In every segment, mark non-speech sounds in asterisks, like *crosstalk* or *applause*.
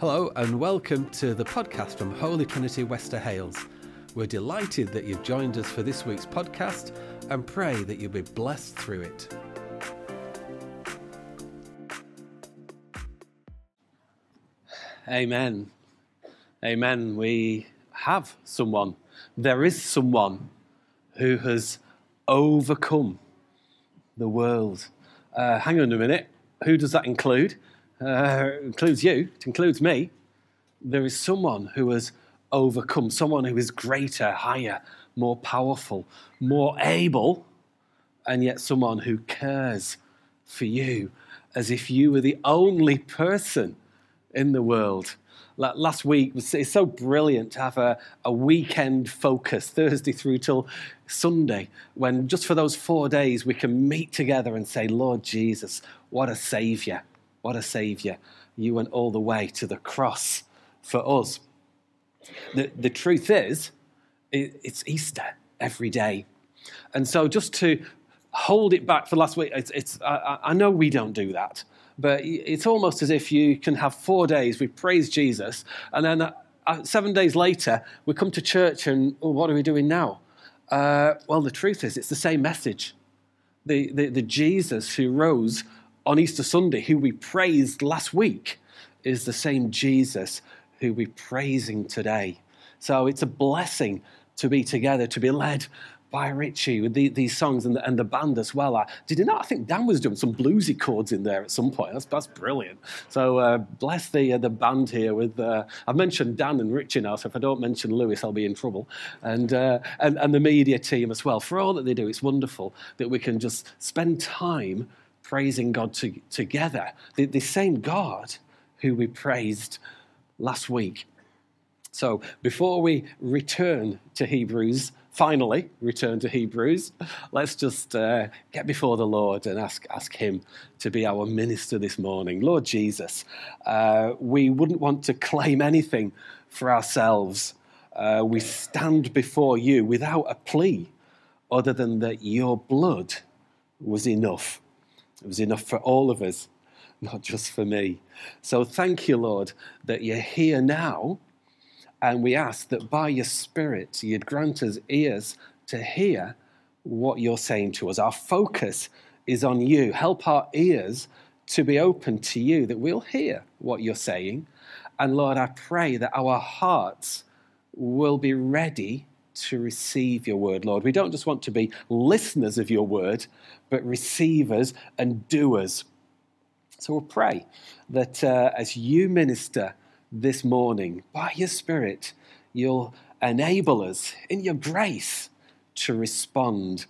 Hello, and welcome to the podcast from Holy Trinity Wester Hailes. We're delighted that you've joined us for this week's podcast and pray that you'll be blessed through it. Amen. Amen. We have someone, there is someone who has overcome the world. Uh, hang on a minute. Who does that include? Uh, includes you, it includes me, there is someone who has overcome, someone who is greater, higher, more powerful, more able, and yet someone who cares for you as if you were the only person in the world. Last week, it's so brilliant to have a, a weekend focus, Thursday through till Sunday, when just for those four days we can meet together and say, Lord Jesus, what a Saviour. What a Saviour. You went all the way to the cross for us. The, the truth is, it, it's Easter every day. And so just to hold it back for last week, it's, it's I, I know we don't do that, but it's almost as if you can have four days, we praise Jesus, and then uh, uh seven days later, we come to church and oh, what are we doing now? Uh, well, the truth is, it's the same message. The, the, the Jesus who rose on Easter Sunday, who we praised last week, is the same Jesus who we're praising today. So it's a blessing to be together, to be led by Richie with the, these songs and the, and the band as well. I, did you not? I think Dan was doing some bluesy chords in there at some point. That's, that's brilliant. So uh, bless the uh, the band here. With uh, I've mentioned Dan and Richie now, so if I don't mention Lewis, I'll be in trouble. And, uh, and and the media team as well for all that they do. It's wonderful that we can just spend time praising God to, together. The, the same God who we praised last week. So before we return to Hebrews, finally return to Hebrews, let's just uh, get before the Lord and ask, ask Him to be our minister this morning. Lord Jesus, uh, we wouldn't want to claim anything for ourselves. Uh, we stand before you without a plea other than that your blood was enough. It was enough for all of us, *laughs* not just for me. So thank you, Lord, that you're here now. And we ask that by your Spirit, you'd grant us ears to hear what you're saying to us. Our focus is on you. Help our ears to be open to you, that we'll hear what you're saying. And Lord, I pray that our hearts will be ready to receive your word, Lord. We don't just want to be listeners of your word, but receivers and doers. So we'll pray that uh, as you minister this morning by your Spirit, you'll enable us in your grace to respond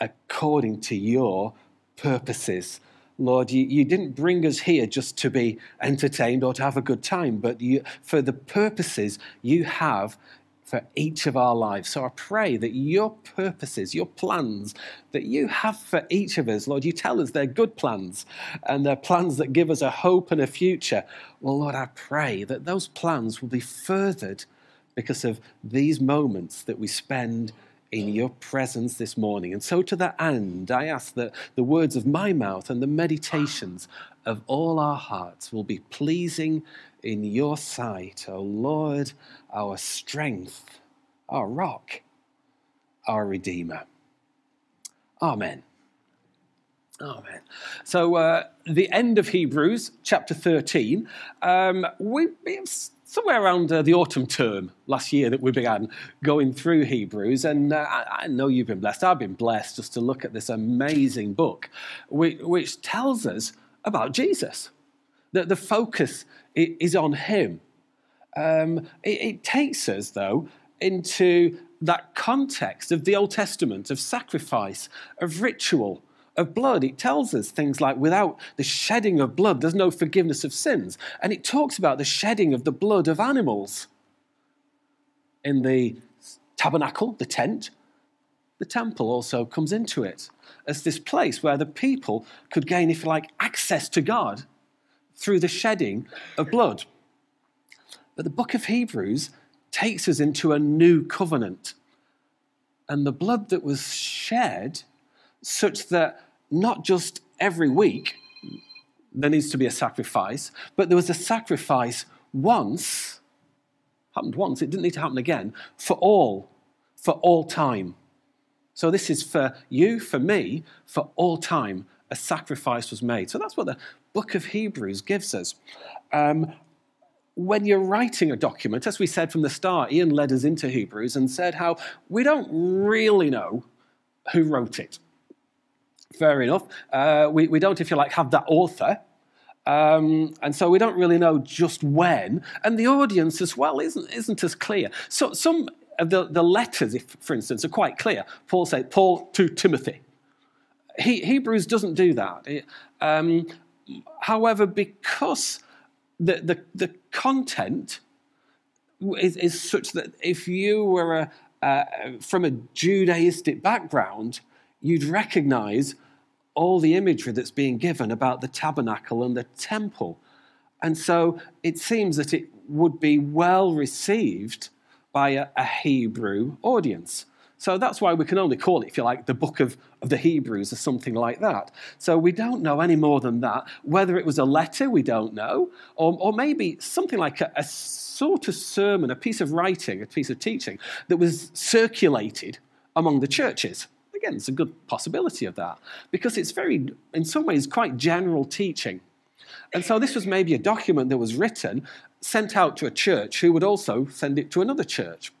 according to your purposes. Lord, you, you didn't bring us here just to be entertained or to have a good time, but you, for the purposes you have for each of our lives. So I pray that your purposes, your plans that you have for each of us, Lord, you tell us they're good plans and they're plans that give us a hope and a future. Well, Lord, I pray that those plans will be furthered because of these moments that we spend in your presence this morning. And so, to that end, I ask that the words of my mouth and the meditations of all our hearts will be pleasing in your sight, O Lord, our strength, our rock, our Redeemer. Amen. Amen. So, uh, the end of Hebrews, chapter 13, um, we, somewhere around uh, the autumn term last year that we began going through Hebrews. And uh, I, I, know you've been blessed. I've been blessed just to look at this amazing book, which, which tells us about Jesus. That the focus is on Him. Um, it, it takes us, though, into that context of the Old Testament, of sacrifice, of ritual, of blood. It tells us things like, without the shedding of blood, there's no forgiveness of sins. And it talks about the shedding of the blood of animals in the tabernacle, the tent. The temple also comes into it as this place where the people could gain, if you like, access to God through the shedding of blood. But the book of Hebrews takes us into a new covenant. And the blood that was shed, such that not just every week there needs to be a sacrifice, but there was a sacrifice once, happened once, it didn't need to happen again, for all, for all time. So this is for you, for me, for all time. A sacrifice was made. So that's what the book of Hebrews gives us. Um, when you're writing a document, as we said from the start, Ian led us into Hebrews and said how we don't really know who wrote it. Fair enough. Uh, we, we don't, if you like, have that author. Um, and so we don't really know just when. And the audience as well isn't, isn't as clear. So some the, the letters, if, for instance, are quite clear. Paul says, Paul to Timothy. He, Hebrews doesn't do that. It, um, however, because the, the, the content is, is, such that if you were a, uh, from a Judaistic background, you'd recognize all the imagery that's being given about the tabernacle and the temple. And so it seems that it would be well received by a, a Hebrew audience. So that's why we can only call it, if you like, the book of, of the Hebrews or something like that. So we don't know any more than that. Whether it was a letter, we don't know, or, or maybe something like a, a sort of sermon, a piece of writing, a piece of teaching that was circulated among the churches. Again, it's a good possibility of that because it's very, in some ways, quite general teaching. And so this was maybe a document that was written, sent out to a church who would also send it to another church.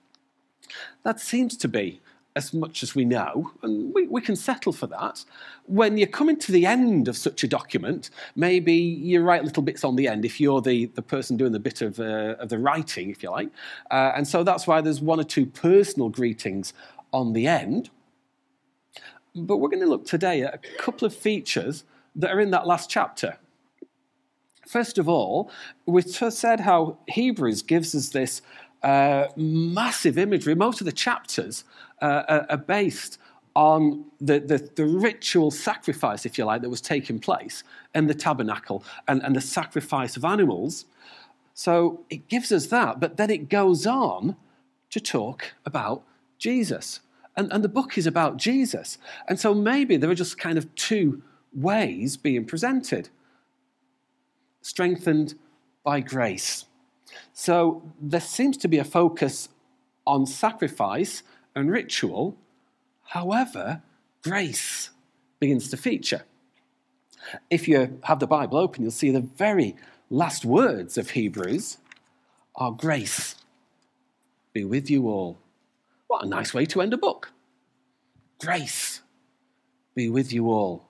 That seems to be as much as we know, and we, we can settle for that. When you're coming to the end of such a document, maybe you write little bits on the end if you're the, the person doing the bit of, uh, of the writing, if you like. Uh, and so that's why there's one or two personal greetings on the end. But we're going to look today at a couple of features that are in that last chapter. First of all, we've said how Hebrews gives us this uh, massive imagery. Most of the chapters uh, are based on the, the, the, ritual sacrifice, if you like, that was taking place in the tabernacle and, and the sacrifice of animals. So it gives us that, but then it goes on to talk about Jesus. And, and the book is about Jesus. And so maybe there are just kind of two ways being presented strengthened by grace. So there seems to be a focus on sacrifice and ritual. However, grace begins to feature. If you have the Bible open, you'll see the very last words of Hebrews are grace be with you all. What a nice way to end a book. Grace be with you all.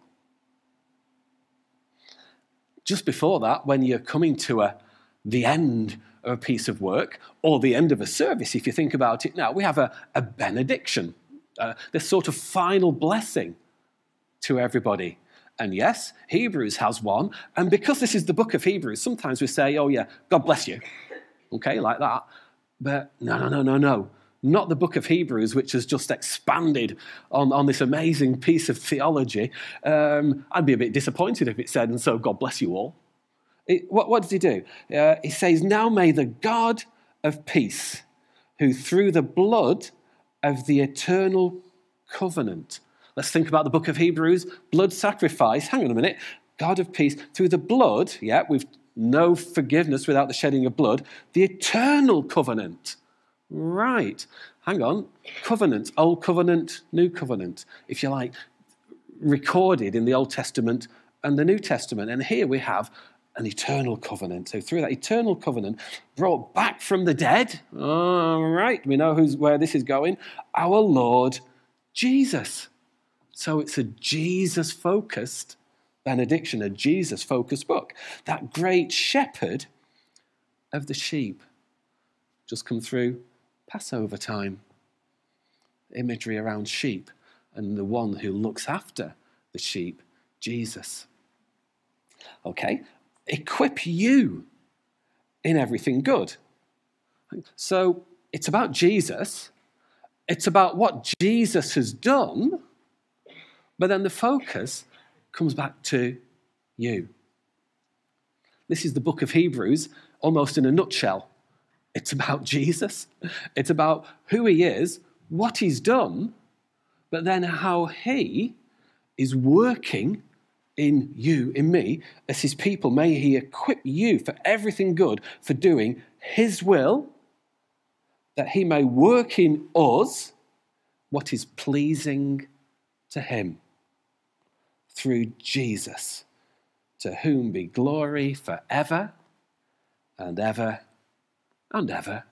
Just before that, when you're coming to a, the end of a piece of work or the end of a service, if you think about it now, we have a, a benediction, uh, this sort of final blessing to everybody. And yes, Hebrews has one. And because this is the book of Hebrews, sometimes we say, oh, yeah, God bless you. Okay, like that. But no, no, no, no, no. Not the book of Hebrews, which has just expanded on, on this amazing piece of theology. Um, I'd be a bit disappointed if it said, and so God bless you all. It, what, what, does he do? Uh, he says, Now may the God of peace, who through the blood of the eternal covenant, let's think about the book of Hebrews, blood sacrifice. Hang on a minute. God of peace, through the blood, yeah, we've no forgiveness without the shedding of blood, the eternal covenant. Right. Hang on. Covenant, Old Covenant, New Covenant, if you like, recorded in the Old Testament and the New Testament. And here we have an eternal covenant. So through that eternal covenant, brought back from the dead, all right, we know who's, where this is going, our Lord Jesus. So it's a Jesus focused benediction, a Jesus focused book. That great shepherd of the sheep just come through Passover time. Imagery around sheep and the one who looks after the sheep, Jesus. Okay, equip you in everything good. So it's about Jesus, it's about what Jesus has done, but then the focus comes back to you. This is the book of Hebrews, almost in a nutshell. It's about Jesus, it's about who he is, what he's done, but then how he is working in you, in me, as his people. May he equip you for everything good, for doing his will, that he may work in us what is pleasing to him through Jesus, to whom be glory forever and ever and ever.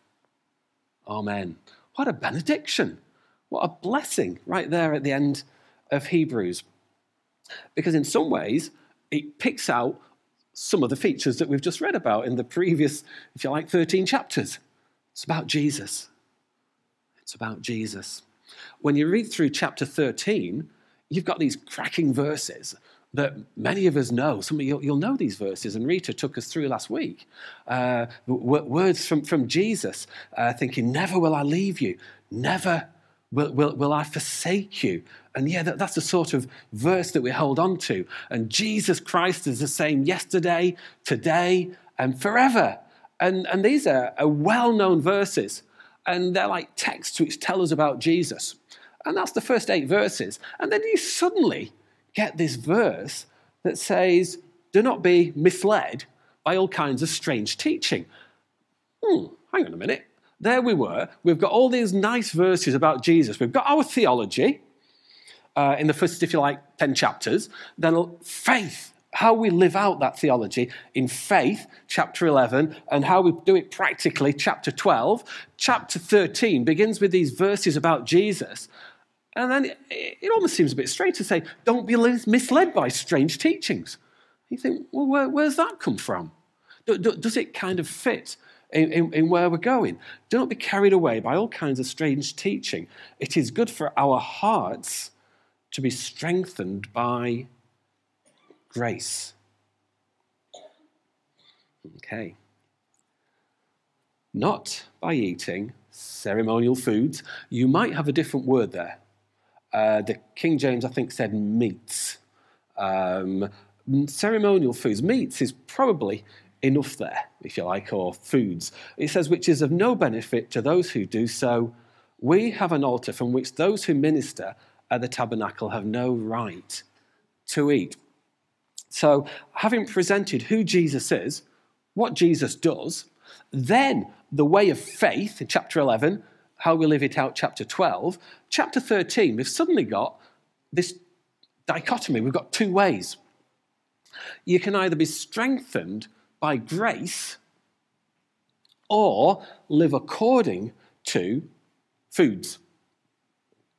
Amen. What a benediction. What a blessing right there at the end of Hebrews. Because in some ways, it picks out some of the features that we've just read about in the previous, if you like, 13 chapters. It's about Jesus. It's about Jesus. When you read through chapter 13, you've got these cracking verses that many of us know. Some of you, you'll know these verses, and Rita took us through last week. Uh, words from, from Jesus, uh, thinking, Never will I leave you, never will, will, will I forsake you. And yeah, that, that's the sort of verse that we hold on to. And Jesus Christ is the same yesterday, today, and forever. And, and these are, are well known verses, and they're like texts which tell us about Jesus. And that's the first eight verses. And then you suddenly get this verse that says, Do not be misled by all kinds of strange teaching. Hmm, hang on a minute. There we were. We've got all these nice verses about Jesus. We've got our theology uh, in the first, if you like, 10 chapters. Then faith, how we live out that theology in faith, chapter 11, and how we do it practically, chapter 12. Chapter 13 begins with these verses about Jesus. And then it, almost seems a bit strange to say, don't be misled by strange teachings. You think, well, where, where's that come from? Does it kind of fit in, in, in, where we're going? Don't be carried away by all kinds of strange teaching. It is good for our hearts to be strengthened by grace. Okay. Not by eating ceremonial foods. You might have a different word there. Uh, the King James, I think, said meats. Um, ceremonial foods. Meats is probably enough there, if you like, or foods. It says, which is of no benefit to those who do so. We have an altar from which those who minister at the tabernacle have no right to eat. So, having presented who Jesus is, what Jesus does, then the way of faith in chapter 11, how we live it out, chapter 12. Chapter 13, we've suddenly got this dichotomy. We've got two ways. You can either be strengthened by grace or live according to foods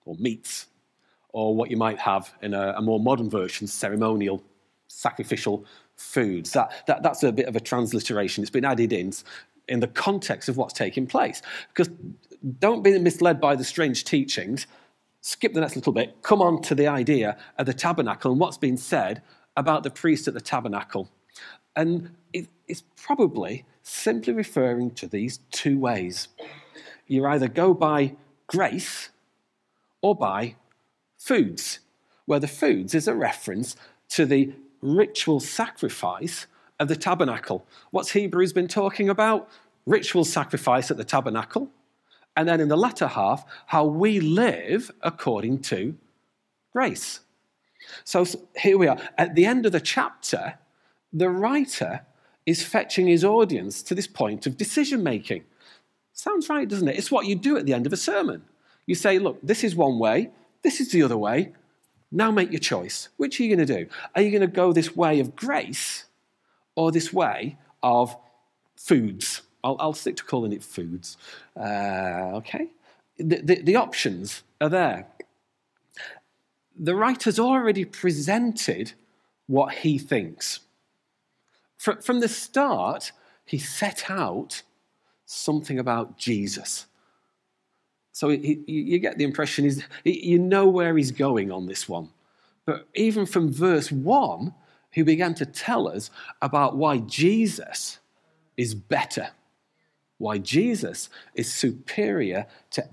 or meats or what you might have in a, a more modern version, ceremonial, sacrificial foods. That, that, that's a bit of a transliteration. It's been added in in the context of what's taking place. Because don't be misled by the strange teachings. Skip the next little bit. Come on to the idea of the tabernacle and what's been said about the priest at the tabernacle. And it, it's probably simply referring to these two ways. You either go by grace or by foods, where the foods is a reference to the ritual sacrifice of the tabernacle. What's Hebrews been talking about? Ritual sacrifice at the tabernacle and then in the latter half, how we live according to grace. So here we are. At the end of the chapter, the writer is fetching his audience to this point of decision making. Sounds right, doesn't it? It's what you do at the end of a sermon. You say, look, this is one way, this is the other way. Now make your choice. Which are you going to do? Are you going to go this way of grace or this way of foods? I'll, I'll stick to calling it foods. Uh, okay? The, the, the options are there. The writer's already presented what he thinks. From, from the start, he set out something about Jesus. So he, you get the impression he's, you know where he's going on this one. But even from verse 1, he began to tell us about why Jesus is better why Jesus is superior to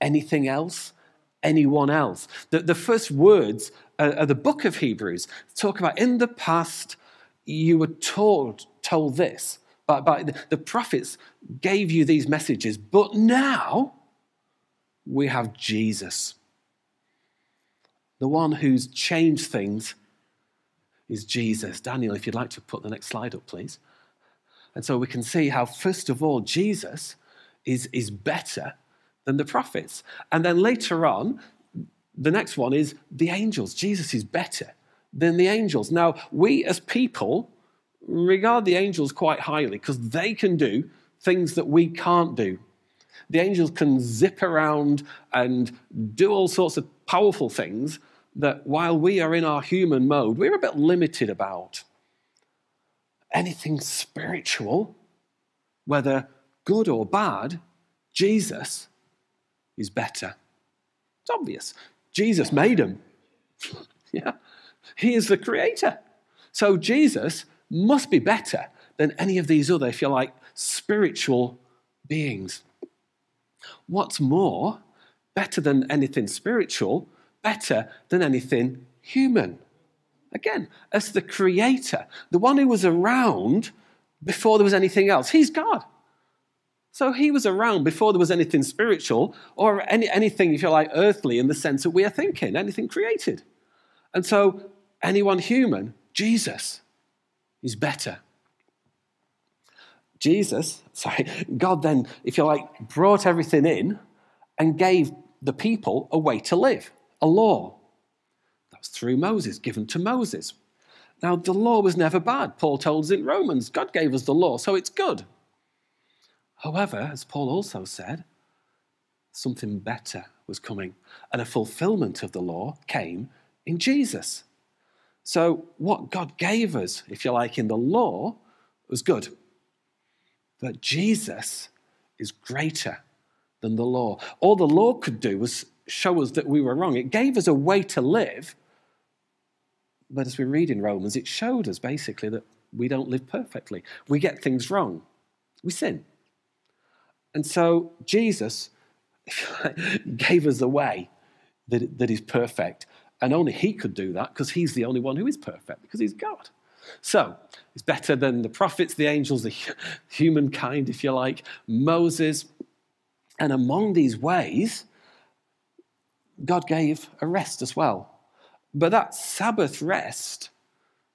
anything else, anyone else. The, the first words uh, of the book of Hebrews talk about in the past you were told, told this, but, but the prophets gave you these messages, but now we have Jesus, the one who's changed things is Jesus. Daniel, if you'd like to put the next slide up, please. And so we can see how, first of all, Jesus is, is better than the prophets. And then later on, the next one is the angels. Jesus is better than the angels. Now, we as people regard the angels quite highly because they can do things that we can't do. The angels can zip around and do all sorts of powerful things that while we are in our human mode, we're a bit limited about. Anything spiritual, whether good or bad, Jesus is better. It's obvious. Jesus made him. *laughs* yeah. He is the creator. So Jesus must be better than any of these other, if you like, spiritual beings. What's more, better than anything spiritual, better than anything human. Again, as the creator, the one who was around before there was anything else, he's God. So he was around before there was anything spiritual or any, anything, if you like, earthly in the sense that we are thinking, anything created. And so anyone human, Jesus, is better. Jesus, sorry, God then, if you like, brought everything in and gave the people a way to live, a law. Through Moses, given to Moses. Now, the law was never bad. Paul told us in Romans, God gave us the law, so it's good. However, as Paul also said, something better was coming, and a fulfillment of the law came in Jesus. So, what God gave us, if you like, in the law was good. But Jesus is greater than the law. All the law could do was show us that we were wrong. It gave us a way to live. But as we read in Romans, it showed us basically that we don't live perfectly. We get things wrong, we sin. And so Jesus *laughs* gave us a way that, that is perfect. And only He could do that because He's the only one who is perfect, because He's God. So, it's better than the prophets, the angels, the *laughs* humankind, if you like, Moses. And among these ways, God gave a rest as well. But that Sabbath rest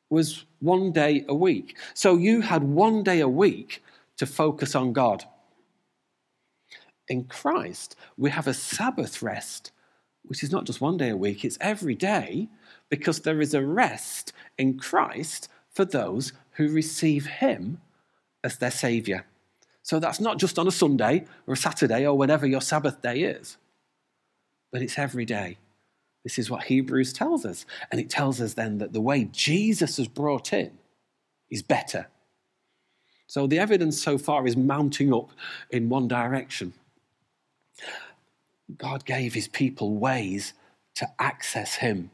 was one day a week. So you had one day a week to focus on God. In Christ, we have a Sabbath rest which is not just one day a week, it's every day, because there is a rest in Christ for those who receive Him as their Saviour. So that's not just on a Sunday or a Saturday or whenever your Sabbath day is, but it's every day. This is what Hebrews tells us. And it tells us then that the way Jesus has brought in is better. So the evidence so far is mounting up in one direction. God gave his people ways to access him.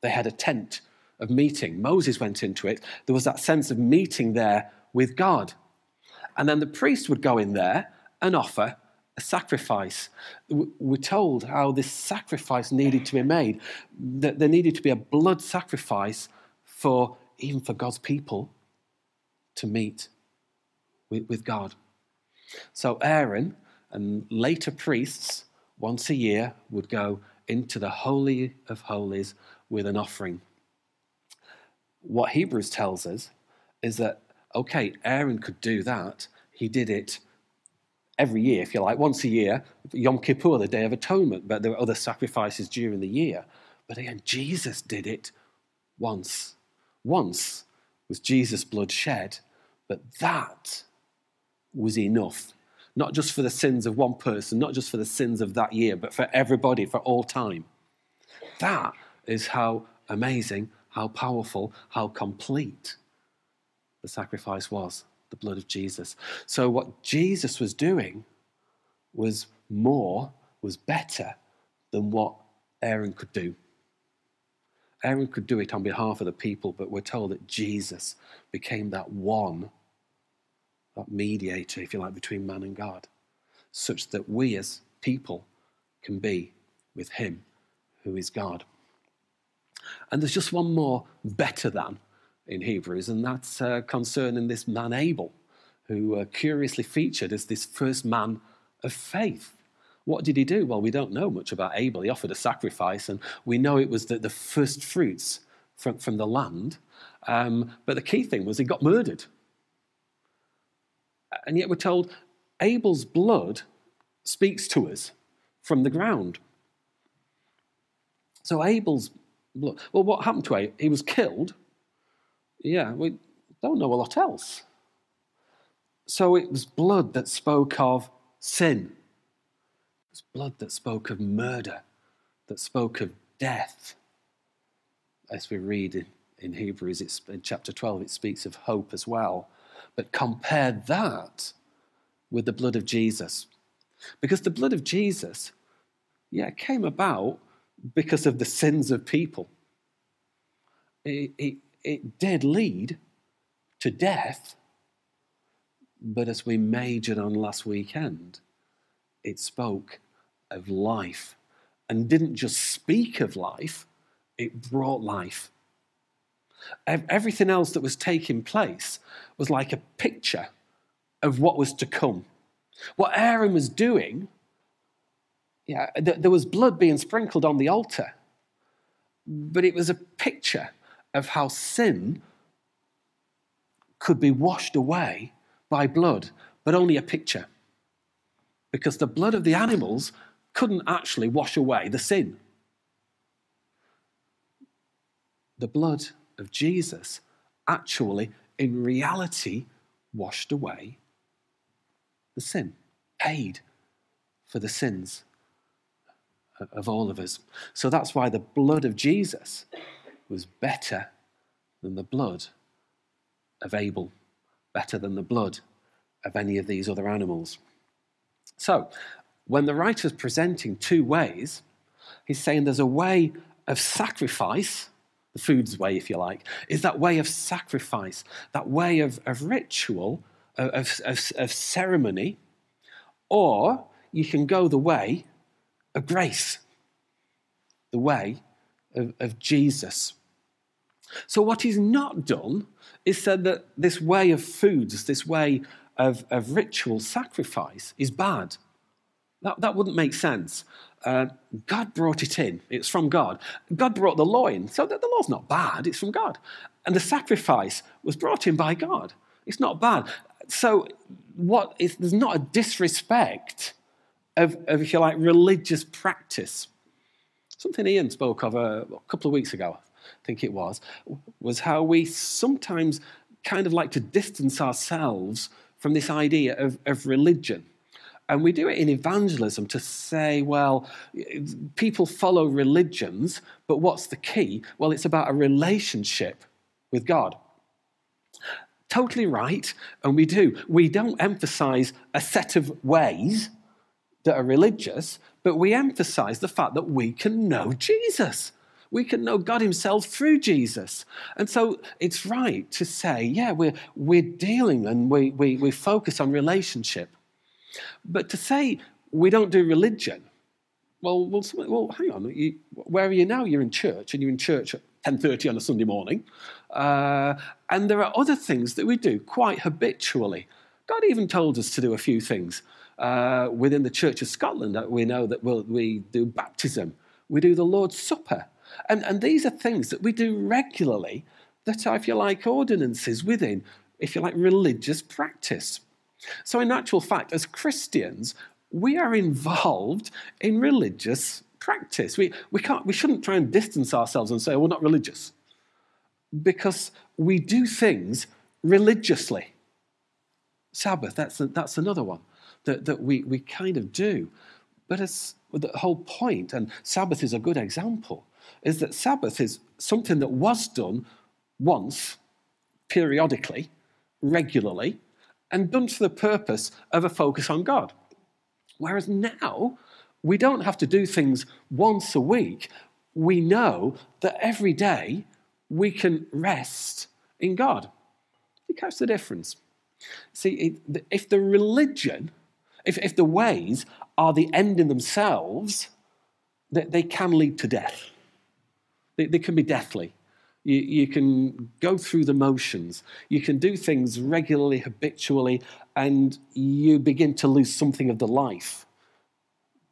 They had a tent of meeting. Moses went into it. There was that sense of meeting there with God. And then the priest would go in there and offer a sacrifice. We're told how this sacrifice needed to be made, that there needed to be a blood sacrifice for even for God's people to meet with, with God. So Aaron and later priests once a year would go into the Holy of Holies with an offering. What Hebrews tells us is that, okay, Aaron could do that. He did it every year, if you like, once a year, Yom Kippur, the Day of Atonement, but there were other sacrifices during the year. But again, Jesus did it once. Once was Jesus' blood shed, but that was enough not just for the sins of one person, not just for the sins of that year, but for everybody, for all time. That is how amazing, how powerful, how complete the sacrifice was the blood of Jesus. So, what Jesus was doing was more, was better than what Aaron could do. Aaron could do it on behalf of the people, but we're told that Jesus became that one that mediator, if you like, between man and God, such that we as people can be with Him who is God. And there's just one more better than in Hebrews, and that's uh, concerning this man Abel, who uh, curiously featured as this first man of faith. What did he do? Well, we don't know much about Abel. He offered a sacrifice, and we know it was the, the first fruits from, from the land. Um, but the key thing was he got murdered. And yet we're told Abel's blood speaks to us from the ground. So Abel's blood. Well, what happened to Abel? He was killed. Yeah, we don't know a lot else. So it was blood that spoke of sin. It was blood that spoke of murder, that spoke of death. As we read in, in Hebrews, it's, in chapter 12, it speaks of hope as well. But compare that with the blood of Jesus. Because the blood of Jesus, yeah, came about because of the sins of people. It, it, it did lead to death, but as we majored on last weekend, it spoke of life and didn't just speak of life, it brought life. Everything else that was taking place was like a picture of what was to come. What Aaron was doing, yeah, there was blood being sprinkled on the altar, but it was a picture of how sin could be washed away by blood, but only a picture. Because the blood of the animals couldn't actually wash away the sin. The blood of Jesus actually, in reality, washed away the sin, paid for the sins of all of us. So that's why the blood of Jesus was better than the blood of Abel, better than the blood of any of these other animals. So, when the writer's presenting two ways, he's saying there's a way of sacrifice, the food's way, if you like, is that way of sacrifice, that way of, of ritual, of, of, of ceremony, or you can go the way of grace, the way of, of Jesus. So, what he's not done is said that this way of foods, this way of, of ritual sacrifice, is bad. That, that wouldn't make sense. Uh, God brought it in. It's from God. God brought the law in. So the, the law's not bad, it's from God. And the sacrifice was brought in by God. It's not bad. So what is, there's not a disrespect of, of, if you like, religious practice. Something Ian spoke of a, a couple of weeks ago, I think it was, was how we sometimes kind of like to distance ourselves from this idea of, of religion. And we do it in evangelism to say, well, people follow religions, but what's the key? Well, it's about a relationship with God. Totally right, and we do. We don't emphasize a set of ways that are religious, but we emphasize the fact that we can know Jesus. We can know God Himself through Jesus. And so it's right to say, yeah, we're, we're dealing and we, we, we focus on relationship. But to say we don't do religion, well, well, well hang on, you, where are you now? You're in church, and you're in church at 10.30 on a Sunday morning. Uh, and there are other things that we do quite habitually. God even told us to do a few things. Uh, within the Church of Scotland, we know that we'll, we do baptism, we do the Lord's Supper. And, and these are things that we do regularly that are, if you like, ordinances within, if you like, religious practice. So, in actual fact, as Christians, we are involved in religious practice. We, we, can't, we shouldn't try and distance ourselves and say, oh, we're not religious, because we do things religiously. Sabbath, that's, a, that's another one that, that we, we kind of do. But it's the whole point, and Sabbath is a good example, is that Sabbath is something that was done once, periodically, regularly, and done for the purpose of a focus on God. Whereas now, we don't have to do things once a week. We know that every day we can rest in God. You catch the difference? See, if the religion, if, if the ways are the end in themselves, that they, can lead to death. They, they can be deathly. You, you, can go through the motions. You can do things regularly, habitually, and you begin to lose something of the life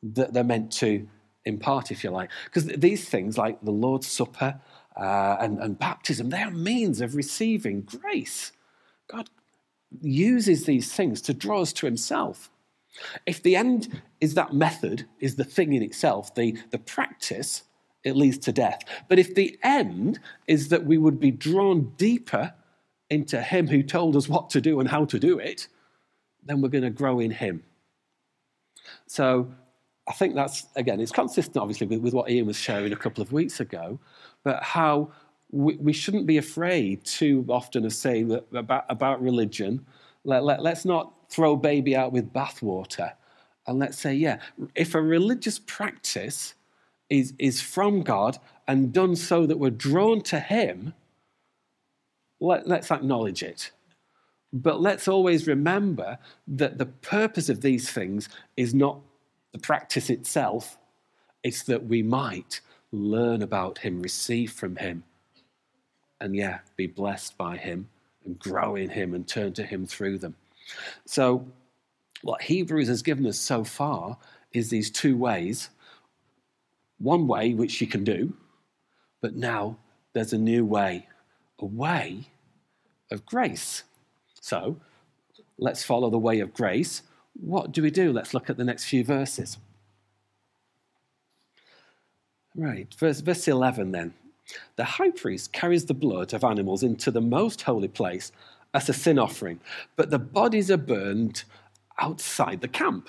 that they're meant to impart, if you like. Because these things, like the Lord's Supper uh, and, and baptism, they are means of receiving grace. God uses these things to draw us to Himself. If the end is that method, is the thing in itself, the, the practice, it leads to death. But if the end is that we would be drawn deeper into Him who told us what to do and how to do it, then we're going to grow in Him. So I think that's, again, it's consistent, obviously, with, with what Ian was sharing a couple of weeks ago, but how we, we shouldn't be afraid too often of saying that about, about religion. Let, let, let's not throw baby out with bathwater. And let's say, yeah, if a religious practice is, is from God and done so that we're drawn to Him, let, let's acknowledge it. But let's always remember that the purpose of these things is not the practice itself, it's that we might learn about Him, receive from Him, and yeah, be blessed by Him and grow in Him and turn to Him through them. So, what Hebrews has given us so far is these two ways. One way which you can do, but now there's a new way, a way of grace. So, let's follow the way of grace. What do we do? Let's look at the next few verses. Right, verse, verse 11 then. The high priest carries the blood of animals into the most holy place as a sin offering, but the bodies are burned outside the camp.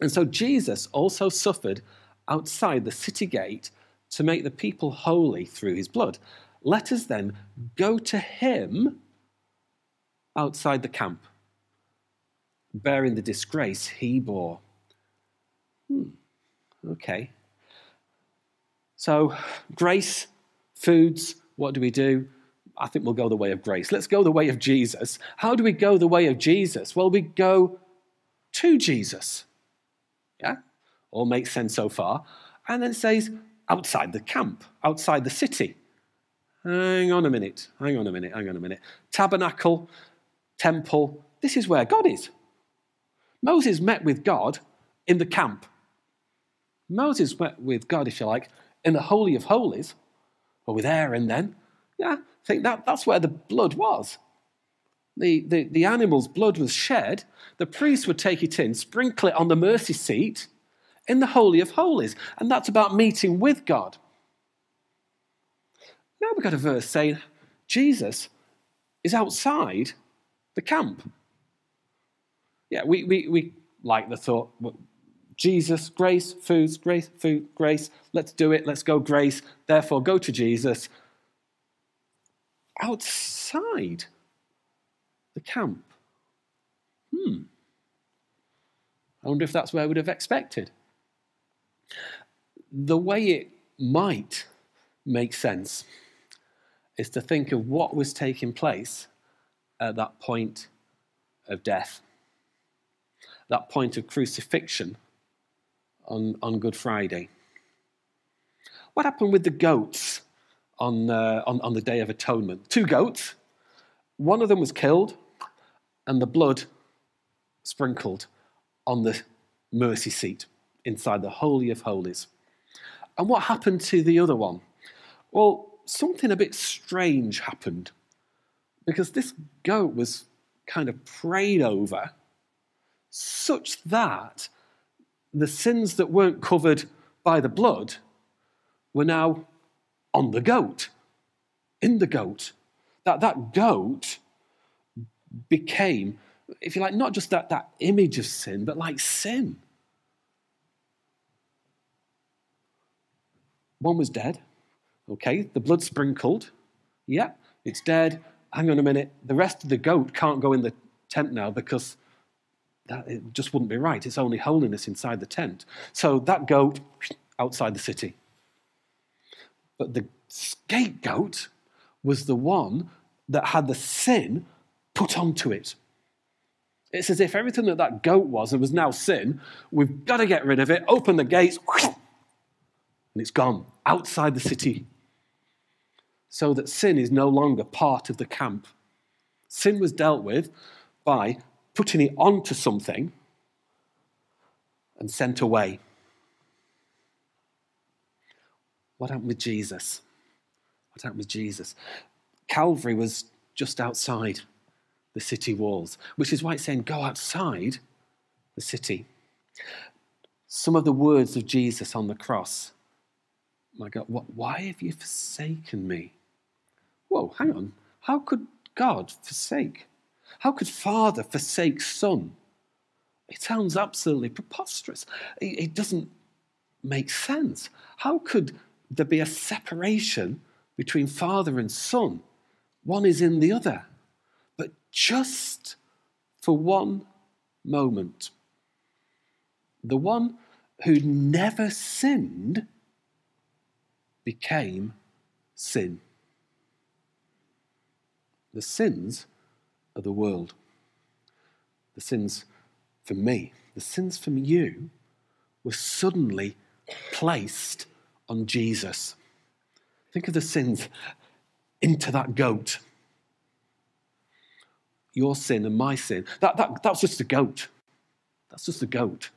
And so Jesus also suffered outside the city gate to make the people holy through his blood. Let us then go to him outside the camp, bearing the disgrace he bore. Hmm. Okay. So, grace, foods, what do we do? I think we'll go the way of grace. Let's go the way of Jesus. How do we go the way of Jesus? Well, we go to Jesus. Yeah? All makes sense so far. And then it says outside the camp, outside the city. Hang on a minute, hang on a minute, hang on a minute. Tabernacle, temple, this is where God is. Moses met with God in the camp. Moses met with God, if you like, in the Holy of Holies, or with Aaron then, yeah, I think that, that's where the blood was. The, the, the animal's blood was shed. The priest would take it in, sprinkle it on the mercy seat in the Holy of Holies. And that's about meeting with God. Now we've got a verse saying Jesus is outside the camp. Yeah, we, we, we like the thought Jesus, grace, foods, grace, food, grace. Let's do it. Let's go, grace. Therefore, go to Jesus. Outside the camp. Hmm. I wonder if that's where would have expected. The way it might make sense is to think of what was taking place at that point of death, that point of crucifixion on, on Good Friday. What happened with the goats on, uh, on, on the Day of Atonement? Two goats. One of them was killed, and the blood sprinkled on the mercy seat inside the Holy of Holies. And what happened to the other one? Well, something a bit strange happened because this goat was kind of prayed over such that the sins that weren't covered by the blood were now on the goat, in the goat. That, that goat became, if you like, not just that, that image of sin, but like sin. One was dead. Okay, the blood sprinkled. Yeah, it's dead. Hang on a minute. The rest of the goat can't go in the tent now because that, it just wouldn't be right. It's only holiness inside the tent. So that goat outside the city. But the scapegoat was the one that had the sin put onto it. It's as if everything that that goat was and was now sin, we've got to get rid of it, open the gates, and it's gone outside the city. So that sin is no longer part of the camp. Sin was dealt with by putting it onto something and sent away. What happened with Jesus? What happened with Jesus? Calvary was just outside the city walls, which is why it's saying, go outside the city. Some of the words of Jesus on the cross. My God, what, why have you forsaken me? Whoa, hang on. How could God forsake? How could Father forsake Son? It sounds absolutely preposterous. It, it doesn't make sense. How could there be a separation between Father and Son? One is in the other. But just for one moment, the one who never sinned became sin. The sins of the world, the sins for me, the sins from you were suddenly placed on Jesus. Think of the sins into that goat. Your sin and my sin. That, that, that's just a goat. That's just a goat.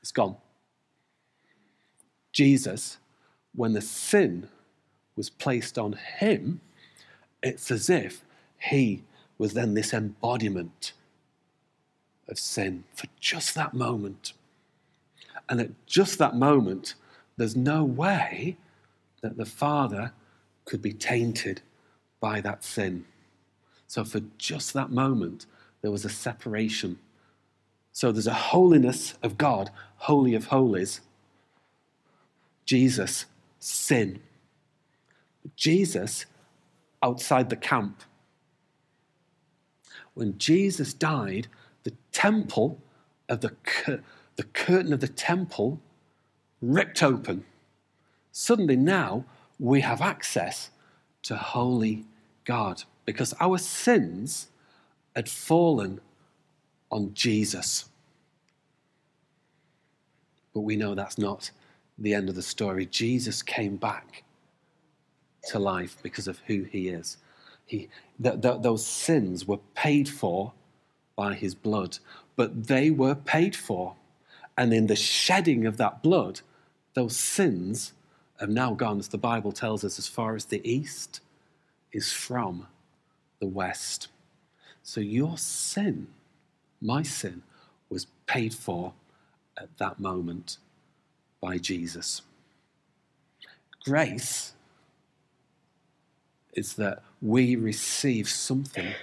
It's gone. Jesus, when the sin was placed on him, it's as if he was then this embodiment of sin for just that moment. And at just that moment, there's no way that the Father could be tainted by that sin. So, for just that moment, there was a separation. So, there's a holiness of God, holy of holies. Jesus, sin. Jesus, outside the camp. When Jesus died, the temple of the, the curtain of the temple ripped open. Suddenly now we have access to holy God because our sins had fallen on Jesus. But we know that's not the end of the story. Jesus came back to life because of who he is. He, th- th- those sins were paid for by his blood, but they were paid for. And in the shedding of that blood, those sins have now gone, as the Bible tells us, as far as the east is from the west. So your sin, my sin, was paid for at that moment by Jesus. Grace is that we receive something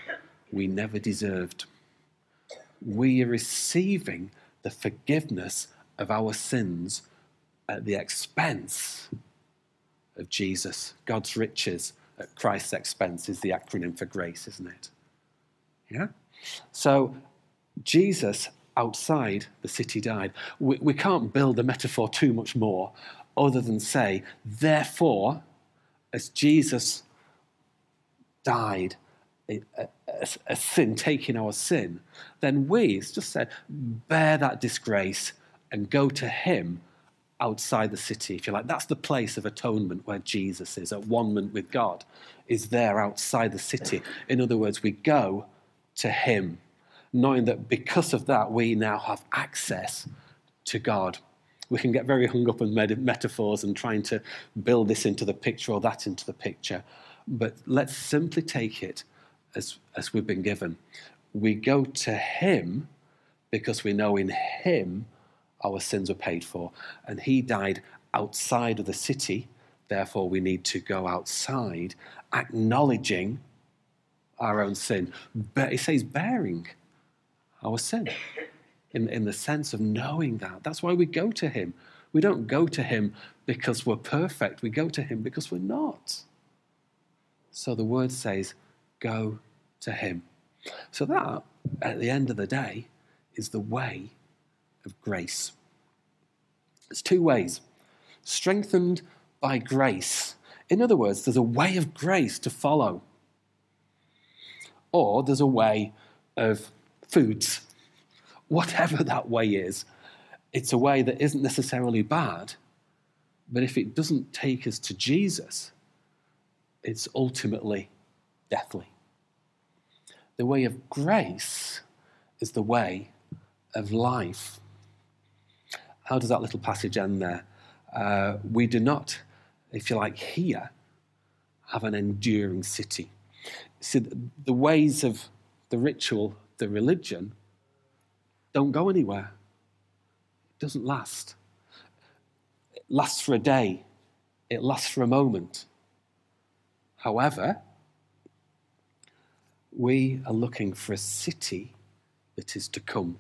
we never deserved. We are receiving the forgiveness of our sins at the expense of Jesus. God's riches at Christ's expense is the acronym for grace, isn't it? Yeah? So, Jesus outside the city died. We, we can't build a metaphor too much more other than say, therefore, as Jesus died, a, a, a, sin, taking our sin, then we, it's just said, bear that disgrace and go to Him outside the city, if you like. That's the place of atonement where Jesus is, at one with God, is there outside the city. In other words, we go to Him, knowing that because of that, we now have access to God. We can get very hung up on metaphors and trying to build this into the picture or that into the picture. But let's simply take it as, as we've been given. We go to Him because we know in Him our sins were paid for. And he died outside of the city. Therefore, we need to go outside, acknowledging our own sin. But it says bearing our sin in, in the sense of knowing that. That's why we go to him. We don't go to him because we're perfect, we go to him because we're not. So the word says, go to him. So that, at the end of the day, is the way of grace. There's two ways strengthened by grace. In other words, there's a way of grace to follow, or there's a way of foods. Whatever that way is, it's a way that isn't necessarily bad, but if it doesn't take us to Jesus, it's ultimately deathly. The way of grace is the way of life. How does that little passage end there? Uh, we do not if you like, here have an enduring city. See, the ways of the ritual, the religion, don't go anywhere. It doesn't last. It lasts for a day, it lasts for a moment. However, we are looking for a city that is to come,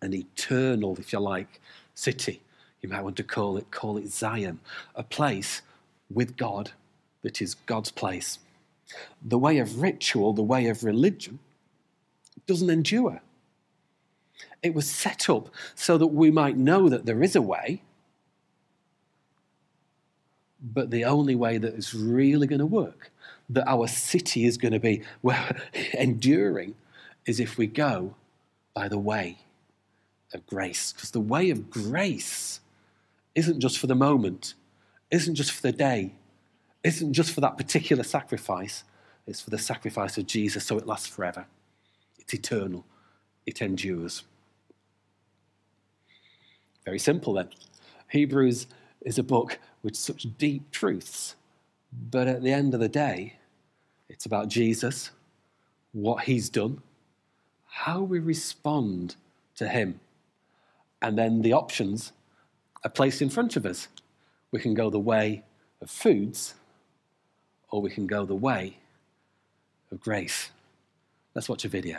an eternal, if you like, city. You might want to call it, call it Zion, a place with God that is God's place. The way of ritual, the way of religion, doesn't endure. It was set up so that we might know that there is a way, but the only way that is really going to work, that our city is going to be well, *laughs* enduring, is if we go by the way of grace. Because the way of grace isn't just for the moment, isn't just for the day, isn't just for that particular sacrifice, it's for the sacrifice of Jesus, so it lasts forever. It's eternal, it endures. Very simple then. Hebrews is a book with such deep truths, but at the end of the day, it's about Jesus, what he's done, how we respond to him. And then the options are placed in front of us. We can go the way of foods, or we can go the way of grace. Let's watch a video.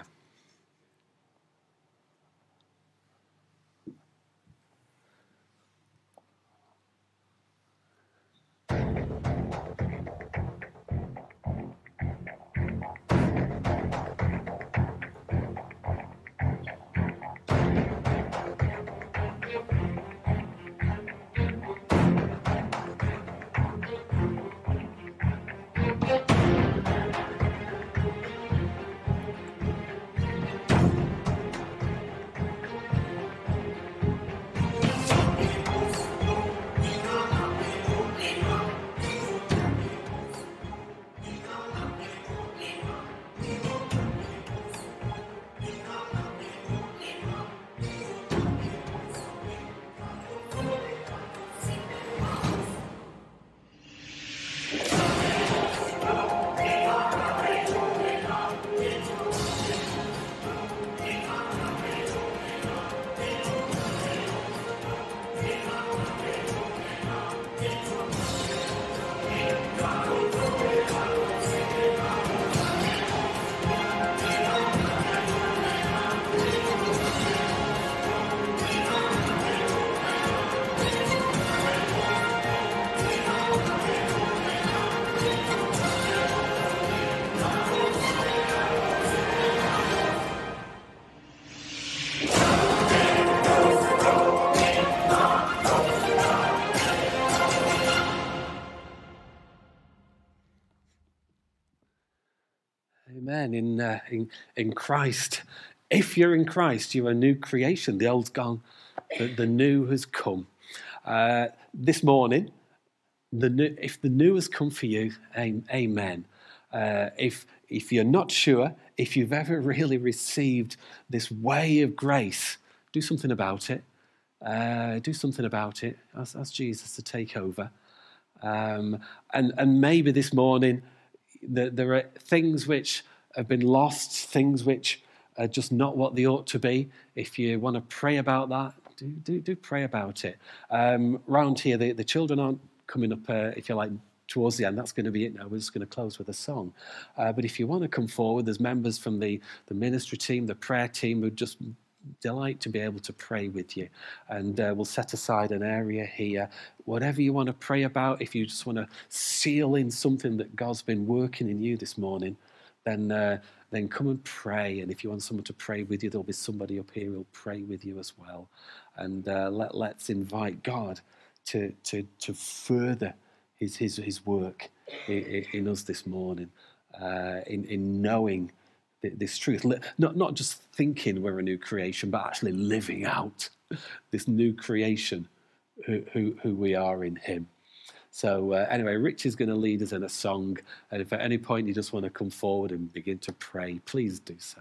In, in, Christ, if you're in Christ, you're a new creation. The old's gone, the, the new has come. Uh, this morning, the new, if the new has come for you, amen. Uh, if, if you're not sure, if you've ever *laughs* really received this way of grace, do something about it. Uh, do something about it. Ask, ask, Jesus to take over. Um, and, and maybe this morning, the, there are things which have been lost, things which are just not what they ought to be. If you want to pray about that, do, do, do pray about it. Um, round here, the, the children aren't coming up, uh, if you like, towards the end. That's going to be it now. We're just going to close with a song. Uh, but if you want to come forward, there's members from the, the ministry team, the prayer team who just delight to be able to pray with you. And uh, we'll set aside an area here. Whatever you want to pray about, if you just want to seal in something that God's been working in you this morning, then uh, then come and pray. And if you want someone to pray with you, there'll be somebody up here who'll pray with you as well. And uh, let let's invite God to to to further His His His work in, in us this morning, uh, in in knowing this truth, not not just thinking we're a new creation, but actually living out this new creation who, who, who we are in Him. So, uh, anyway, Rich is going to lead us in a song. And if at any point you just want to come forward and begin to pray, please do so.